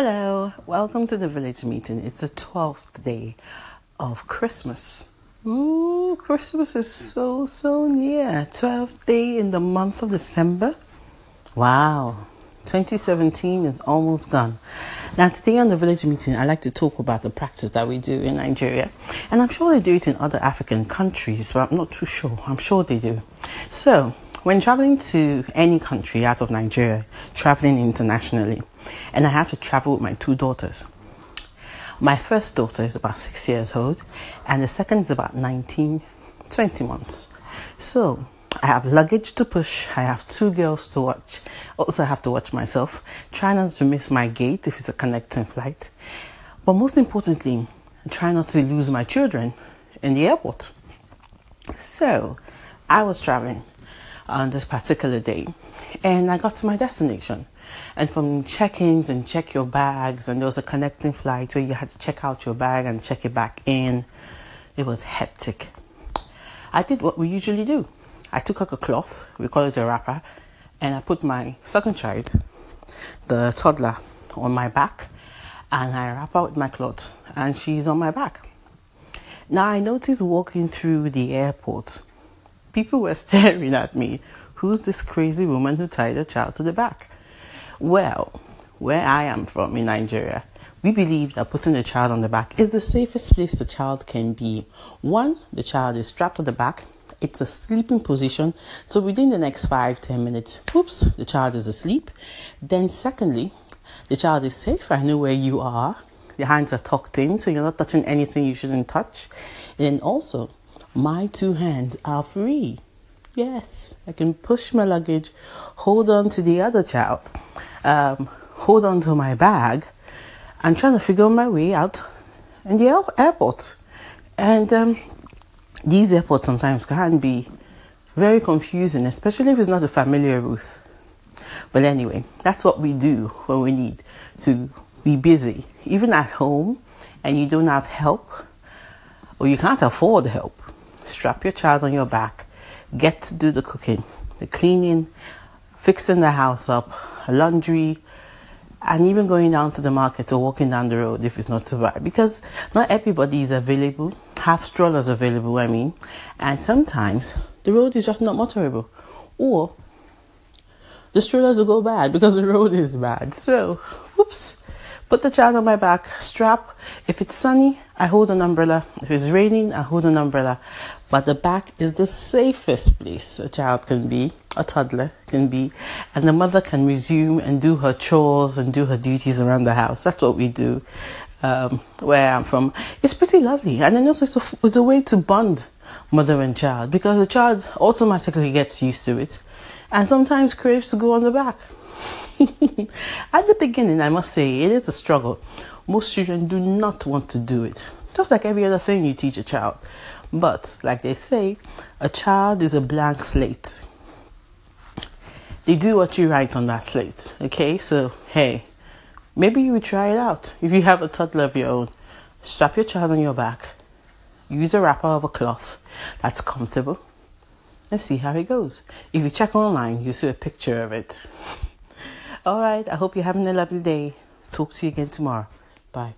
Hello, welcome to the village meeting. It's the 12th day of Christmas. Ooh, Christmas is so, so near. 12th day in the month of December. Wow, 2017 is almost gone. Now, today on the village meeting, I like to talk about the practice that we do in Nigeria. And I'm sure they do it in other African countries, but I'm not too sure. I'm sure they do. So, when traveling to any country out of Nigeria, traveling internationally, and I have to travel with my two daughters. My first daughter is about six years old, and the second is about 19, 20 months. So I have luggage to push, I have two girls to watch, also I have to watch myself, try not to miss my gate if it's a connecting flight. But most importantly, try not to lose my children in the airport. So I was traveling on this particular day and I got to my destination. And from check-ins and check your bags, and there was a connecting flight where you had to check out your bag and check it back in. It was hectic. I did what we usually do. I took out a cloth, we call it a wrapper, and I put my second child, the toddler, on my back, and I wrap out with my cloth, and she's on my back. Now I noticed walking through the airport, people were staring at me. Who's this crazy woman who tied a child to the back? Well, where I am from in Nigeria, we believe that putting the child on the back is the safest place the child can be. One, the child is strapped to the back. It's a sleeping position. So within the next five, ten minutes, oops, the child is asleep. Then secondly, the child is safe. I know where you are. Your hands are tucked in, so you're not touching anything you shouldn't touch. And also, my two hands are free. Yes, I can push my luggage, hold on to the other child, um, hold on to my bag, and trying to figure my way out in the airport. And um, these airports sometimes can be very confusing, especially if it's not a familiar route. But anyway, that's what we do when we need to be busy, even at home, and you don't have help or you can't afford help. Strap your child on your back, get to do the cooking, the cleaning, fixing the house up, laundry, and even going down to the market or walking down the road if it's not too bad. Because not everybody is available. Have strollers available i mean. And sometimes the road is just not motorable. Or the strollers will go bad because the road is bad. So whoops put the child on my back strap if it's sunny i hold an umbrella if it's raining i hold an umbrella but the back is the safest place a child can be, a toddler can be, and the mother can resume and do her chores and do her duties around the house. That's what we do um, where I'm from. It's pretty lovely, and then also it's a, it's a way to bond mother and child because the child automatically gets used to it and sometimes craves to go on the back. At the beginning, I must say, it is a struggle. Most children do not want to do it, just like every other thing you teach a child. But, like they say, a child is a blank slate. They do what you write on that slate, okay? So, hey, maybe you would try it out. If you have a toddler of your own, strap your child on your back, use a wrapper of a cloth that's comfortable, and see how it goes. If you check online, you see a picture of it. All right, I hope you're having a lovely day. Talk to you again tomorrow. Bye.